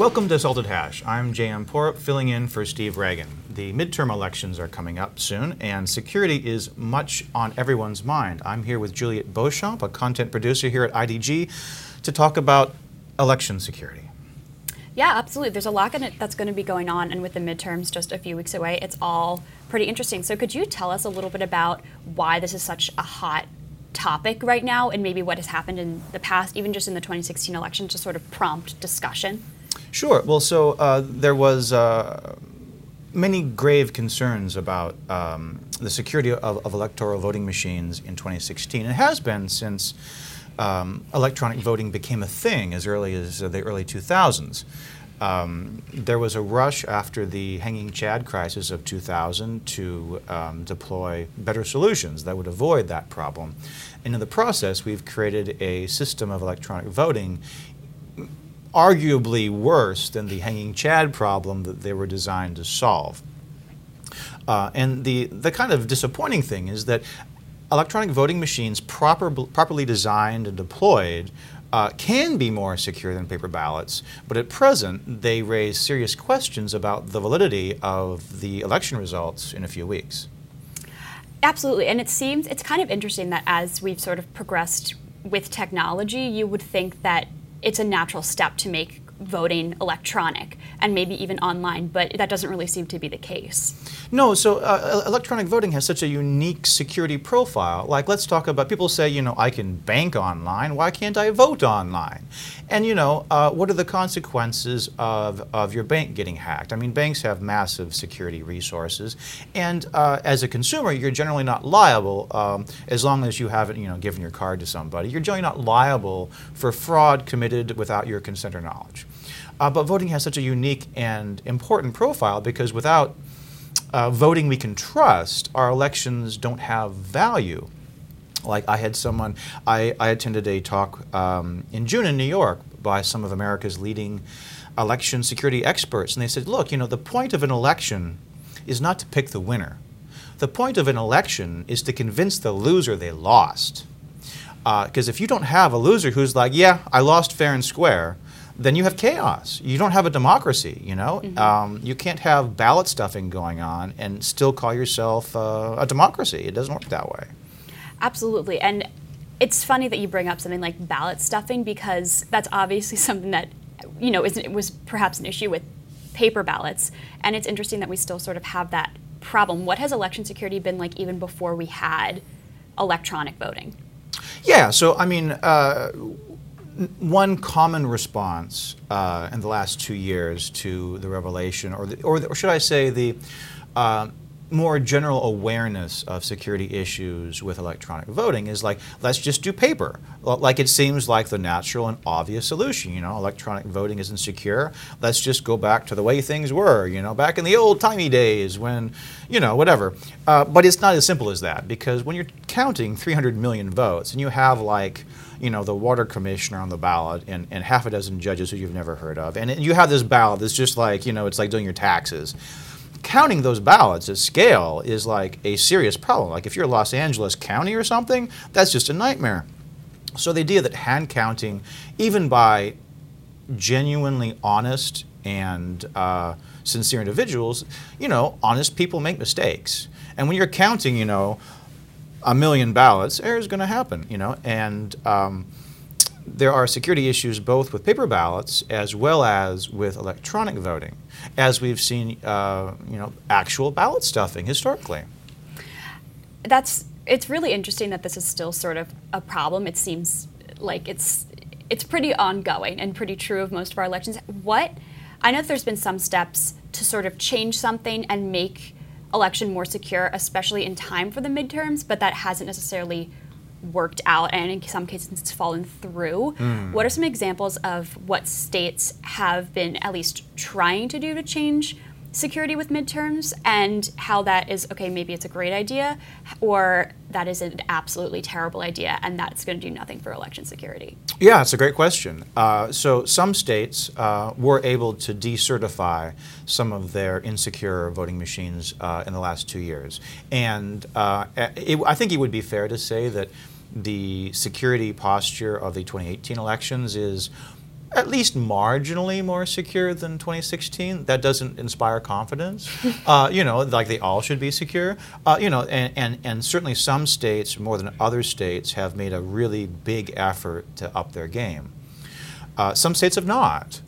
Welcome to Salted Hash. I'm J.M. Porup, filling in for Steve Ragan. The midterm elections are coming up soon, and security is much on everyone's mind. I'm here with Juliet Beauchamp, a content producer here at IDG, to talk about election security. Yeah, absolutely. There's a lot that's going to be going on, and with the midterms just a few weeks away, it's all pretty interesting. So, could you tell us a little bit about why this is such a hot topic right now, and maybe what has happened in the past, even just in the 2016 election, to sort of prompt discussion? Sure. Well, so uh, there was uh, many grave concerns about um, the security of, of, electoral voting machines in 2016. It has been since um, electronic voting became a thing as early as uh, the early 2000s. Um, there was a rush after the hanging Chad crisis of 2000 to um, deploy better solutions that would avoid that problem. And in the process, we've created a system of electronic voting arguably worse than the hanging Chad problem that they were designed to solve. Uh, and the, the kind of disappointing thing is that electronic voting machines proper, properly designed and deployed uh, can be more secure than paper ballots, but at present they raise serious questions about the validity of the election results in a few weeks. Absolutely, and it seems it's kind of interesting that as we've sort of progressed with technology, you would think that it's a natural step to make voting electronic and maybe even online, but that doesn't really seem to be the case. No, so uh, electronic voting has such a unique security profile. Like, let's talk about people say, you know, I can bank online. Why can't I vote online? And, you know, uh, what are the consequences of, of your bank getting hacked? I mean, banks have massive security resources. And uh, as a consumer, you're generally not liable um, as long as you haven't, you know, given your card to somebody. You're generally not liable for fraud committed without your consent or knowledge. Uh, but voting has such a unique and important profile because without uh, voting we can trust, our elections don't have value. Like I had someone, I, I attended a talk um, in June in New York by some of America's leading election security experts, and they said, look, you know, the point of an election is not to pick the winner. The point of an election is to convince the loser they lost. Because uh, if you don't have a loser who's like, yeah, I lost fair and square, then you have chaos. You don't have a democracy. You know, mm-hmm. um, you can't have ballot stuffing going on and still call yourself uh, a democracy. It doesn't work that way. Absolutely, and it's funny that you bring up something like ballot stuffing because that's obviously something that you know is, was perhaps an issue with paper ballots, and it's interesting that we still sort of have that problem. What has election security been like even before we had electronic voting? Yeah, so I mean, uh, one common response uh, in the last two years to the revelation, or, the, or, the, or should I say, the uh, more general awareness of security issues with electronic voting is like, let's just do paper. Like it seems like the natural and obvious solution. You know, electronic voting isn't secure. Let's just go back to the way things were, you know, back in the old timey days when, you know, whatever. Uh, but it's not as simple as that because when you're counting 300 million votes and you have like, you know, the water commissioner on the ballot and, and half a dozen judges who you've never heard of. And you have this ballot that's just like, you know, it's like doing your taxes. Counting those ballots at scale is like a serious problem. Like if you're Los Angeles County or something, that's just a nightmare. So the idea that hand counting, even by genuinely honest and uh, sincere individuals, you know, honest people make mistakes. And when you're counting, you know, a million ballots, error is going to happen, you know, and um, there are security issues both with paper ballots as well as with electronic voting, as we've seen, uh, you know, actual ballot stuffing historically. That's it's really interesting that this is still sort of a problem. It seems like it's it's pretty ongoing and pretty true of most of our elections. What I know there's been some steps to sort of change something and make election more secure, especially in time for the midterms, but that hasn't necessarily worked out and in some cases it's fallen through. Mm. What are some examples of what states have been at least trying to do to change security with midterms and how that is okay maybe it's a great idea or that is an absolutely terrible idea and that's going to do nothing for election security? Yeah it's a great question. Uh, so some states uh, were able to decertify some of their insecure voting machines uh, in the last two years. And uh, it, i think it would be fair to say that the security posture of the 2018 elections is at least marginally more secure than 2016. That doesn't inspire confidence. uh, you know, like they all should be secure. Uh, you know, and, and, and certainly some states, more than other states, have made a really big effort to up their game. Uh, some states have not.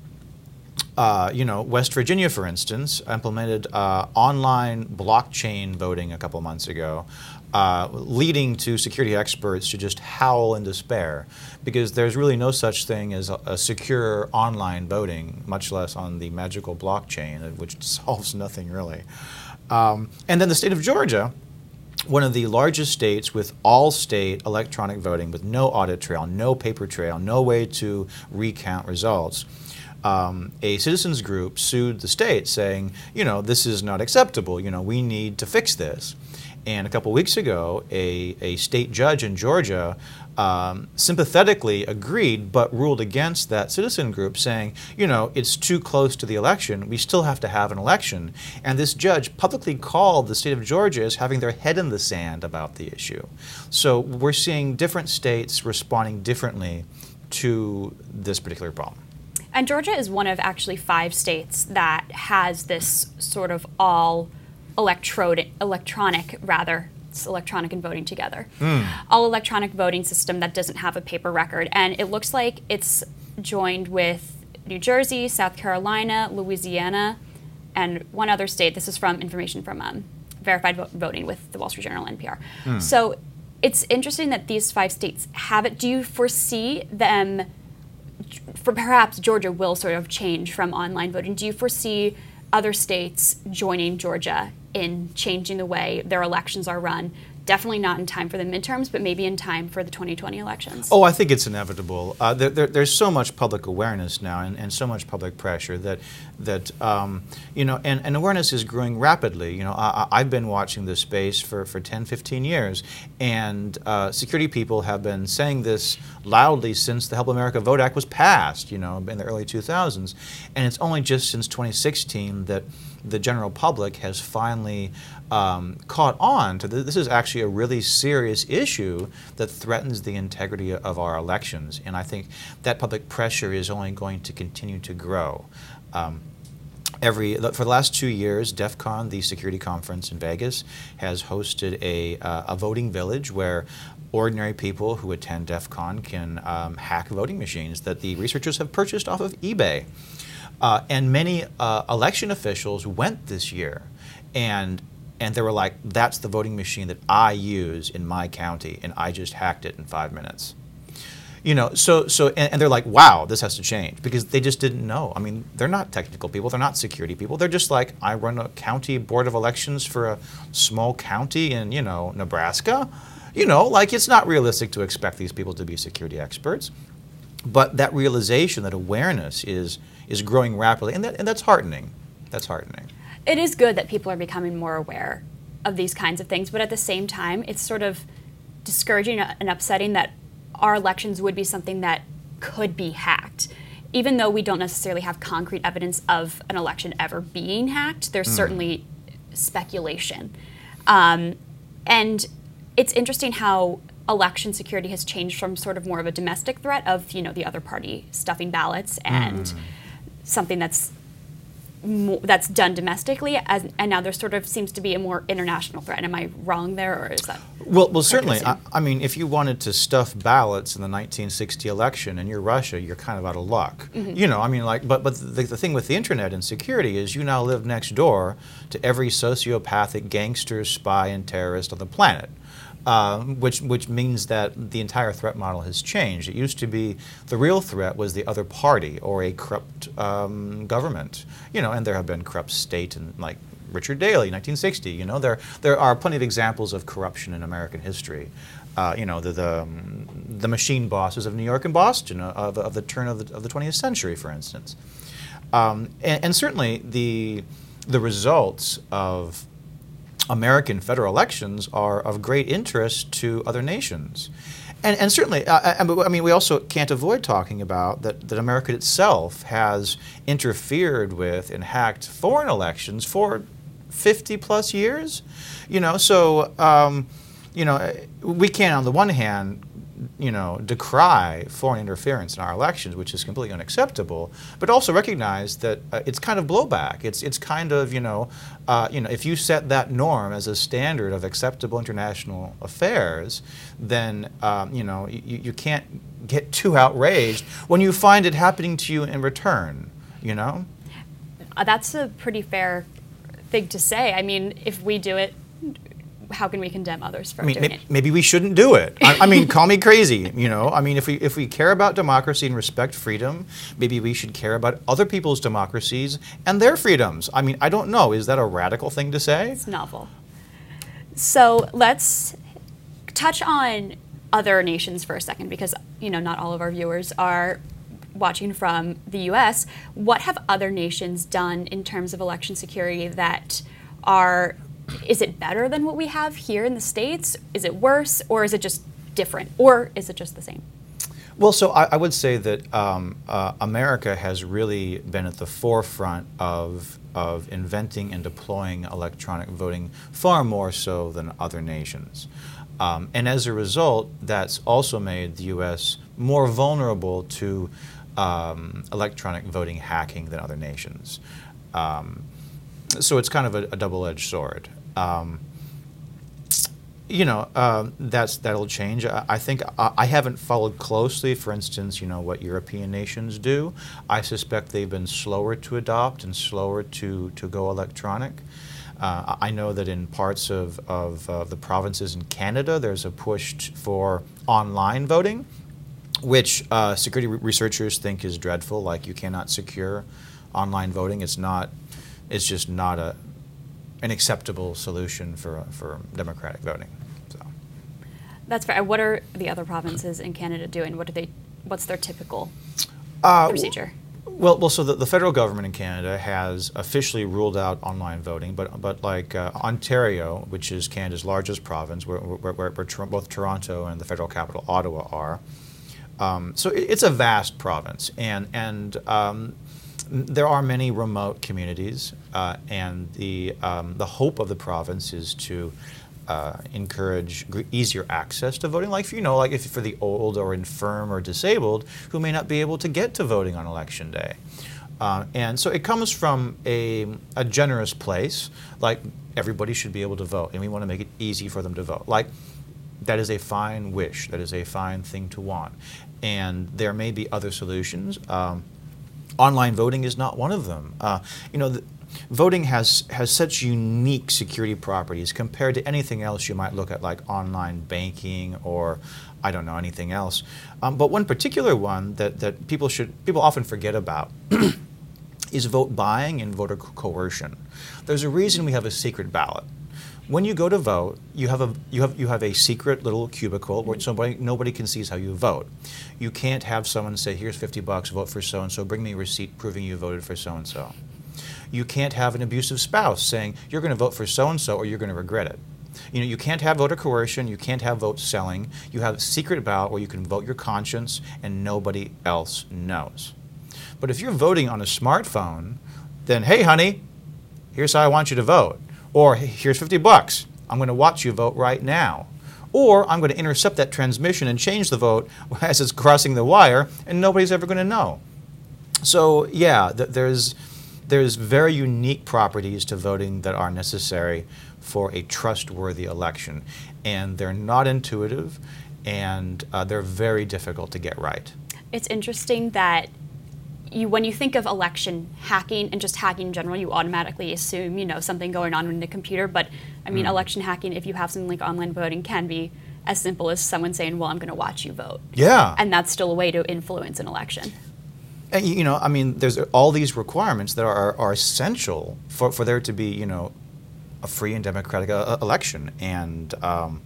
Uh, you know, West Virginia, for instance, implemented uh, online blockchain voting a couple months ago, uh, leading to security experts to just howl in despair because there's really no such thing as a, a, secure online voting, much less on the magical blockchain, which solves nothing really. Um, and then the state of Georgia, one of the largest states with all state electronic voting with no audit trail, no paper trail, no way to recount results. Um, a citizens group sued the state saying, you know, this is not acceptable. You know, we need to fix this. And a couple weeks ago, a, a state judge in Georgia um, sympathetically agreed but ruled against that citizen group, saying, you know, it's too close to the election. We still have to have an election. And this judge publicly called the state of Georgia as having their head in the sand about the issue. So we're seeing different states responding differently to this particular problem. And Georgia is one of actually five states that has this sort of all electronic, electronic rather, it's electronic and voting together. Mm. All electronic voting system that doesn't have a paper record. And it looks like it's joined with New Jersey, South Carolina, Louisiana, and one other state. This is from information from um, verified vo- voting with the Wall Street Journal NPR. Mm. So it's interesting that these five states have it. Do you foresee them, for perhaps Georgia will sort of change from online voting? Do you foresee other states joining Georgia in changing the way their elections are run. Definitely not in time for the midterms, but maybe in time for the 2020 elections. Oh, I think it's inevitable. Uh, there, there, there's so much public awareness now and, and so much public pressure that, that um, you know, and, and awareness is growing rapidly. You know, I, have been watching this space for, for 10, 15 years, and uh, security people have been saying this loudly since the Help America Vote Act was passed, you know, in the early 2000s. And it's only just since 2016 that the general public has finally um, caught on to this. This is actually a really serious issue that threatens the integrity of our elections, and I think that public pressure is only going to continue to grow. Um, every for the last two years, DEF CON, the security conference in Vegas, has hosted a, uh, a voting village where ordinary people who attend DEF CON can um, hack voting machines that the researchers have purchased off of eBay. Uh, and many uh, election officials went this year, and and they were like, "That's the voting machine that I use in my county, and I just hacked it in five minutes." You know, so so and, and they're like, "Wow, this has to change," because they just didn't know. I mean, they're not technical people; they're not security people. They're just like, "I run a county board of elections for a small county in you know Nebraska." You know, like it's not realistic to expect these people to be security experts. But that realization, that awareness is is growing rapidly, and, that, and that's heartening. That's heartening. It is good that people are becoming more aware of these kinds of things, but at the same time, it's sort of discouraging and upsetting that our elections would be something that could be hacked. Even though we don't necessarily have concrete evidence of an election ever being hacked, there's mm. certainly speculation. Um, and it's interesting how election security has changed from sort of more of a domestic threat of you know the other party stuffing ballots and mm something that's that's done domestically, as, and now there sort of seems to be a more international threat. Am I wrong there, or is that? Well, well, certainly. I, I, mean, if you wanted to stuff ballots in the 1960 election and you're Russia, you're kind of out of luck. Mm-hmm. You know, I mean, like, but but the, the thing with the internet and security is you now live next door to every sociopathic gangster, spy, and terrorist on the planet. Um, which which means that the entire threat model has changed. It used to be the real threat was the other party or a corrupt um, government, you know, and there have been corrupt state and like Richard Daley, 1960. You know, there there are plenty of examples of corruption in American history. Uh, you know, the, the, um, the machine bosses of New York and Boston uh, of, of the turn of the, of the 20th century, for instance. Um, and, and, certainly the the results of American federal elections are of great interest to other nations. And, and certainly, uh, I, I mean, we also can't avoid talking about that, that America itself has interfered with and hacked foreign elections for 50 plus years. You know, so, um, you know, we can, on the one hand, you know, decry foreign interference in our elections, which is completely unacceptable, but also recognize that uh, it's kind of blowback. It's, it's kind of, you know, uh, you know, if you set that norm as a standard of acceptable international affairs, then, um, you know, you, you can't get too outraged when you find it happening to you in return, you know? Uh, that's a pretty fair thing to say. I mean, if we do it how can we condemn others for I mean, doing may, it? maybe we shouldn't do it. I, I mean, call me crazy. You know, I mean, if we if we care about democracy and respect freedom, maybe we should care about other people's democracies and their freedoms. I mean, I don't know. Is that a radical thing to say? It's novel. So let's touch on other nations for a second, because you know not all of our viewers are watching from the U.S. What have other nations done in terms of election security that are is it better than what we have here in the States? Is it worse, or is it just different, or is it just the same? Well, so I, I would say that um, uh, America has really been at the forefront of, of inventing and deploying electronic voting far more so than other nations. Um, and as a result, that's also made the U.S. more vulnerable to um, electronic voting hacking than other nations. Um, so it's kind of a, a double-edged sword. Um, you know, uh, that's that'll change. I, I think I, I, haven't followed closely, for instance, you know what European nations do. I suspect they've been slower to adopt and slower to to go electronic. Uh, I know that in parts of, of uh, the provinces in Canada, there's a push for online voting, which uh, security re researchers think is dreadful. Like you cannot secure online voting. It's not. It's just not a an acceptable solution for, for democratic voting. So. That's fair. What are the other provinces in Canada doing? What do they? What's their typical uh, procedure? Well, well, so the, the, federal government in Canada has officially ruled out online voting, but but like uh, Ontario, which is Canada's largest province, where, where, where, where both Toronto and the federal capital Ottawa are, um, so it, it's a vast province, and and um, there are many remote communities, uh, and the, um, the hope of the province is to uh, encourage easier access to voting. Like, you know, like if for the old or infirm or disabled who may not be able to get to voting on election day. Uh, and so it comes from a, a generous place, like everybody should be able to vote, and we want to make it easy for them to vote. Like, that is a fine wish, that is a fine thing to want. And there may be other solutions. Um, online voting is not one of them. Uh, you know, the, voting has has such unique security properties compared to anything else you might look at, like online banking or I don't know anything else. Um, but one particular one that that people should people often forget about. is vote buying and voter coercion. There's a reason we have a secret ballot when you go to vote, you have a you have you have a secret little cubicle where somebody nobody can see how you vote. You can't have someone say, "Here's 50 bucks, vote for so and so. Bring me a receipt proving you voted for so and so." You can't have an abusive spouse saying, "You're going to vote for so and so, or you're going to regret it." You know, you can't have voter coercion. You can't have vote selling. You have a secret ballot where you can vote your conscience and nobody else knows. But if you're voting on a smartphone, then hey, honey, here's how I want you to vote or here's 50 bucks. I'm going to watch you vote right now. Or I'm going to intercept that transmission and change the vote as it's crossing the wire, and nobody's ever going to know. So yeah, th there's there's very unique properties to voting that are necessary for a trustworthy election, and they're not intuitive, and uh, they're very difficult to get right. It's interesting that you when you think of election hacking and just hacking in general, you automatically assume you know something going on in the computer. But I mean, mm. election hacking, if you have something like online voting, can be as simple as someone saying, "Well, I'm going to watch you vote." Yeah, and that's still a way to influence an election. And, you know, I mean, there's all these requirements that are, are essential for, for there to be, you know, a free and democratic uh, election, and um,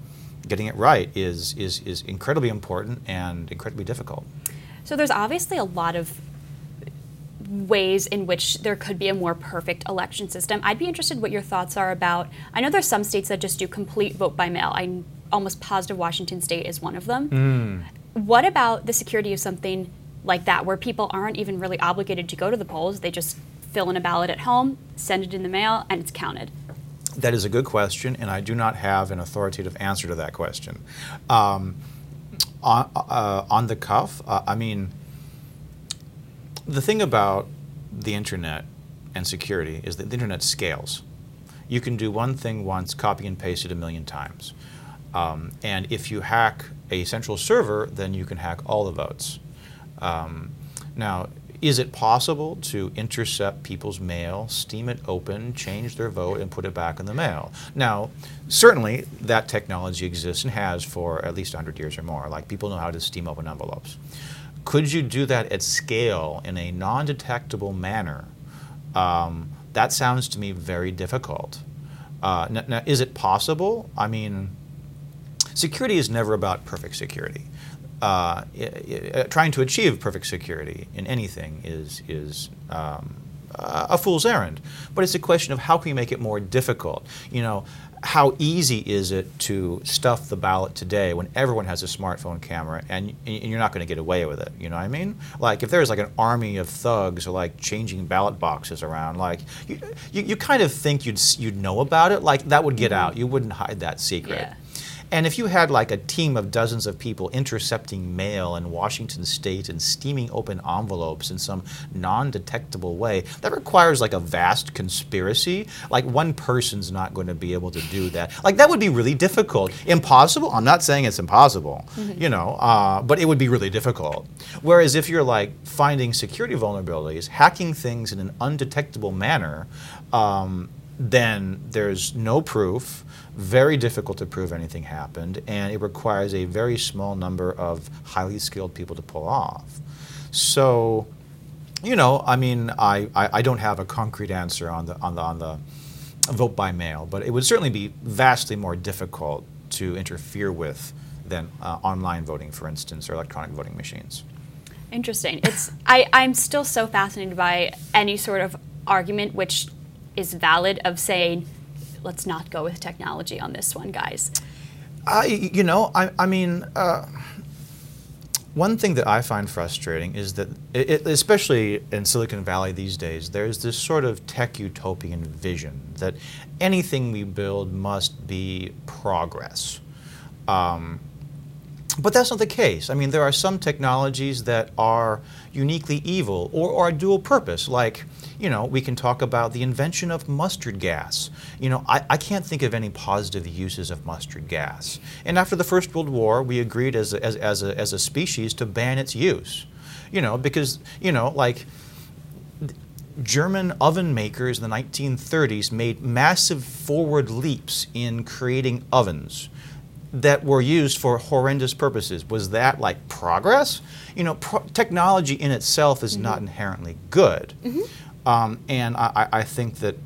getting it right is, is is incredibly important and incredibly difficult. So there's obviously a lot of ways in which there could be a more perfect election system. I'd be interested what your thoughts are about. I know there's some states that just do complete vote by mail. I'm almost positive Washington State is one of them. Mm. What about the security of something like that, where people aren't even really obligated to go to the polls? They just fill in a ballot at home, send it in the mail, and it's counted. That is a good question, and I do not have an authoritative answer to that question. Um, on, uh, on the cuff, uh, I mean, the thing about the internet and security is that the internet scales. You can do one thing once, copy and paste it a million times. Um, and if you hack a central server, then you can hack all the votes. Um, now, is it possible to intercept people's mail, steam it open, change their vote, and put it back in the mail? Now, certainly that technology exists and has for at least 100 years or more. Like people know how to steam open envelopes. Could you do that at scale in a non detectable manner? Um, that sounds to me very difficult. Uh, now, now, is it possible? I mean, security is never about perfect security. Uh, i- trying to achieve perfect security in anything is is um, a fool's errand. But it's a question of how can we make it more difficult. You know, how easy is it to stuff the ballot today when everyone has a smartphone camera and, and you're not going to get away with it? You know what I mean? Like if there's like an army of thugs or like changing ballot boxes around, like you, you, you kind of think you'd you'd know about it. Like that would get out. You wouldn't hide that secret. Yeah. And if you had like a team of dozens of people intercepting mail in Washington state and steaming open envelopes in some non detectable way, that requires like a vast conspiracy. Like one person's not going to be able to do that. Like that would be really difficult. Impossible? I'm not saying it's impossible, you know, uh, but it would be really difficult. Whereas if you're like finding security vulnerabilities, hacking things in an undetectable manner, um, then there's no proof, very difficult to prove anything happened, and it requires a very small number of highly skilled people to pull off. So, you know, I mean, I, I, I don't have a concrete answer on the, on, the, on the vote by mail, but it would certainly be vastly more difficult to interfere with than uh, online voting, for instance, or electronic voting machines. Interesting. It's I, I'm still so fascinated by any sort of argument which is valid of saying, let's not go with technology on this one, guys. I, you know, I, I mean, uh, one thing that I find frustrating is that, it, especially in Silicon Valley these days, there's this sort of tech utopian vision that anything we build must be progress. Um, but that's not the case. I mean, there are some technologies that are uniquely evil or are dual purpose. Like, you know, we can talk about the invention of mustard gas. You know, I, I can't think of any positive uses of mustard gas. And after the First World War, we agreed as a, as, as, a, as a species to ban its use. You know, because, you know, like, German oven makers in the 1930s made massive forward leaps in creating ovens that were used for horrendous purposes. Was that like progress? You know, pro- technology in itself is not inherently good. Um, and I, I think that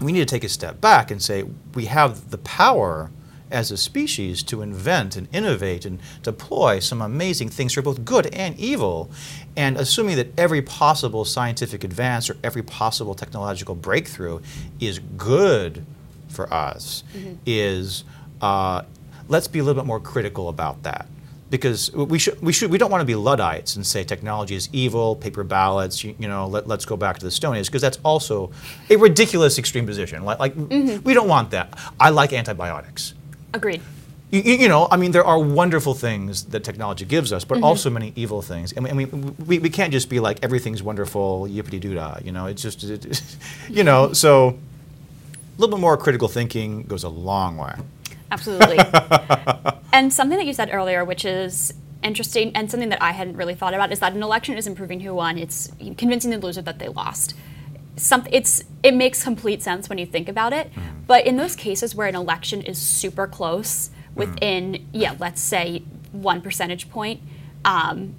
we need to take a step back and say we have the power as a species to invent and innovate and deploy some amazing things for both good and evil. And assuming that every possible scientific advance or every possible technological breakthrough is good for us is uh, let's be a little bit more critical about that because we should we should we don't want to be luddites and say technology is evil, paper ballots, you, you know, let, let's go back to the Stone Age because that's also a ridiculous extreme position. Like, like mm-hmm. we don't want that. I like antibiotics. Agreed. You, you know, I mean, there are wonderful things that technology gives us, but mm-hmm. also many evil things. And we, I mean, we, we can't just be like everything's wonderful, yippity doo dah. You know, it's just, it, you know, so a little bit more critical thinking goes a long way. Absolutely. and something that you said earlier, which is interesting and something that I hadn't really thought about, is that an election isn't proving who won; it's convincing the loser that they lost. Some, it's it makes complete sense when you think about it. But in those cases where an election is super close, within yeah, let's say one percentage point, um,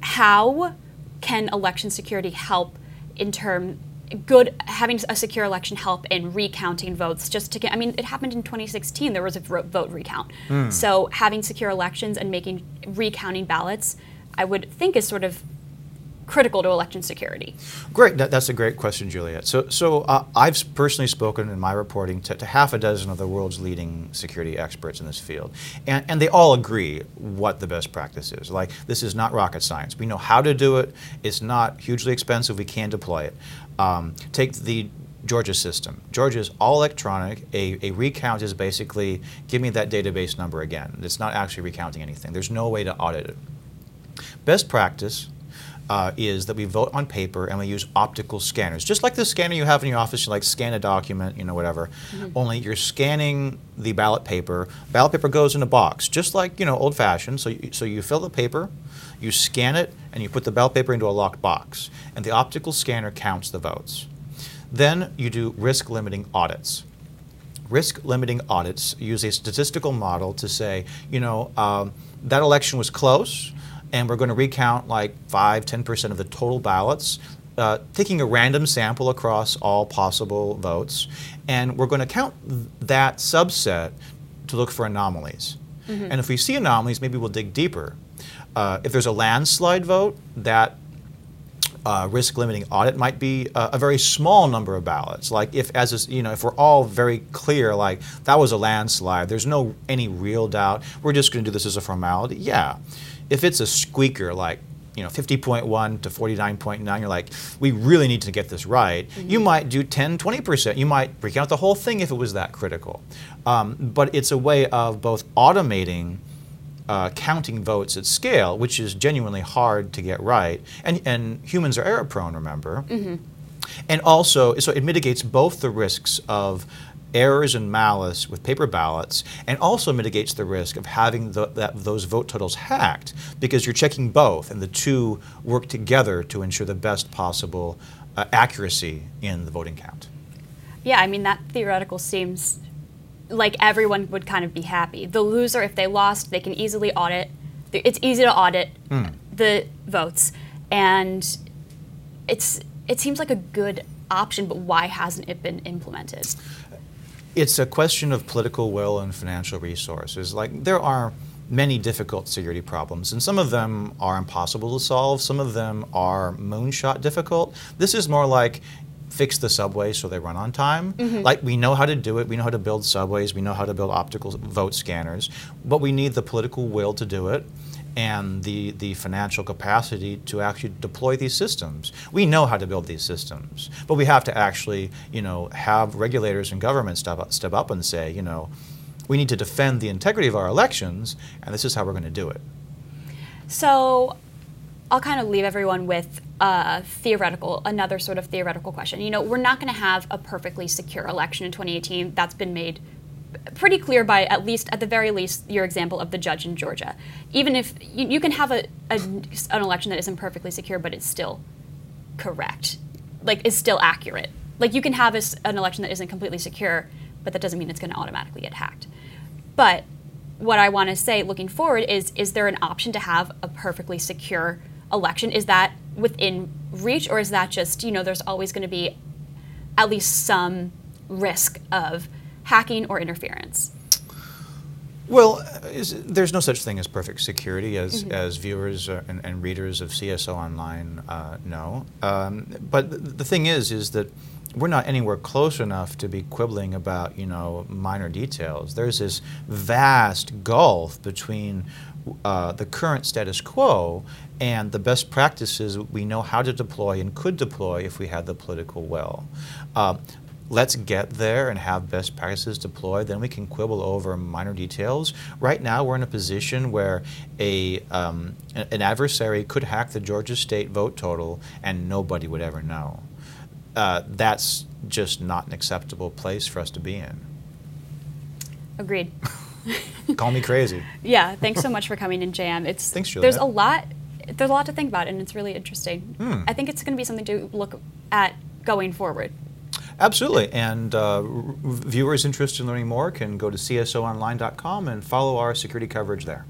how can election security help in term good having a secure election help in recounting votes just to get i mean it happened in 2016 there was a vote recount so having secure elections and making recounting ballots i would think is sort of critical to election security? Great, that, that's a great question, Juliet. So, so uh, I've personally spoken in my reporting to, to, half a dozen of the world's leading security experts in this field, and, and they all agree what the best practice is. Like, this is not rocket science. We know how to do it. It's not hugely expensive. We can deploy it. Um, take the Georgia system. Georgia is all electronic. A, a recount is basically give me that database number again. It's not actually recounting anything. There's no way to audit it. Best practice uh, is that we vote on paper and we use optical scanners, just like the scanner you have in your office. You like scan a document, you know, whatever. Mm-hmm. Only you're scanning the ballot paper. Ballot paper goes in a box, just like you know, old-fashioned. So, you, so you fill the paper, you scan it, and you put the ballot paper into a locked box, and the optical scanner counts the votes. Then you do risk limiting audits. Risk limiting audits use a statistical model to say, you know, um, that election was close and we're going to recount like 5 10% of the total ballots uh, taking a random sample across all possible votes, and we're going to count that subset to look for anomalies. Mm-hmm. And if we see anomalies, maybe we'll dig deeper. Uh, if there's a landslide vote, that uh, risk limiting audit might be a, a, very small number of ballots. Like if, as a, you know, if we're all very clear, like that was a landslide, there's no any real doubt. We're just going to do this as a formality. Yeah if it's a squeaker like you know 50.1 to 49.9 you're like we really need to get this right mm-hmm. you might do 10 20% you might recount the whole thing if it was that critical um, but it's a way of both automating uh, counting votes at scale which is genuinely hard to get right and, and humans are error prone remember mm-hmm. and also so it mitigates both the risks of errors and malice with paper ballots and also mitigates the risk of having the, that, those vote totals hacked because you're checking both and the two work together to ensure the best possible uh, accuracy in the voting count. Yeah, I mean, that theoretical seems like everyone would kind of be happy. The loser, if they lost, they can easily audit. It's easy to audit mm. the votes, and it's it seems like a good option. But why hasn't it been implemented? It's a question of political will and financial resources. Like there are many difficult security problems, and some of them are impossible to solve. Some of them are moonshot difficult. This is more like fix the subways so they run on time. Mm-hmm. Like we know how to do it. We know how to build subways. We know how to build optical vote scanners, but we need the political will to do it and the, the financial capacity to actually deploy these systems. We know how to build these systems, but we have to actually, you know, have regulators and governments step up, step up and say, you know, we need to defend the integrity of our elections, and this is how we're going to do it. So, I'll kind of leave everyone with a theoretical, another sort of theoretical question. You know, we're not going to have a perfectly secure election in 2018. That's been made pretty clear by at least, at the very least, your example of the judge in Georgia. Even if you, you can have a, a, an election that isn't perfectly secure, but it's still correct, like is still accurate. Like you can have a, an election that isn't completely secure, but that doesn't mean it's going to automatically get hacked. But what I want to say looking forward is is there an option to have a perfectly secure election? Is that within reach or is that just, you know, there's always going to be at least some risk of hacking or interference? Well, is, there's no such thing as perfect security, as, mm-hmm. as viewers and, and, readers of CSO Online uh, know. Um, but the thing is, is that we're not anywhere close enough to be quibbling about, you know, minor details. There's this vast gulf between uh, the current status quo and the best practices we know how to deploy and could deploy if we had the political will. Uh, let's get there and have best practices deployed. Then we can quibble over minor details. Right now, we're in a position where a um, an adversary could hack the Georgia state vote total, and nobody would ever know. Uh, that's just not an acceptable place for us to be in. Agreed. Call me crazy. yeah, thanks so much for coming in, JM. It's thanks, Julia. There's a lot. There's a lot to think about, and it's really interesting. Hmm. I think it's going to be something to look at going forward. Absolutely. And uh, viewers interested in learning more can go to csoonline.com and follow our security coverage there.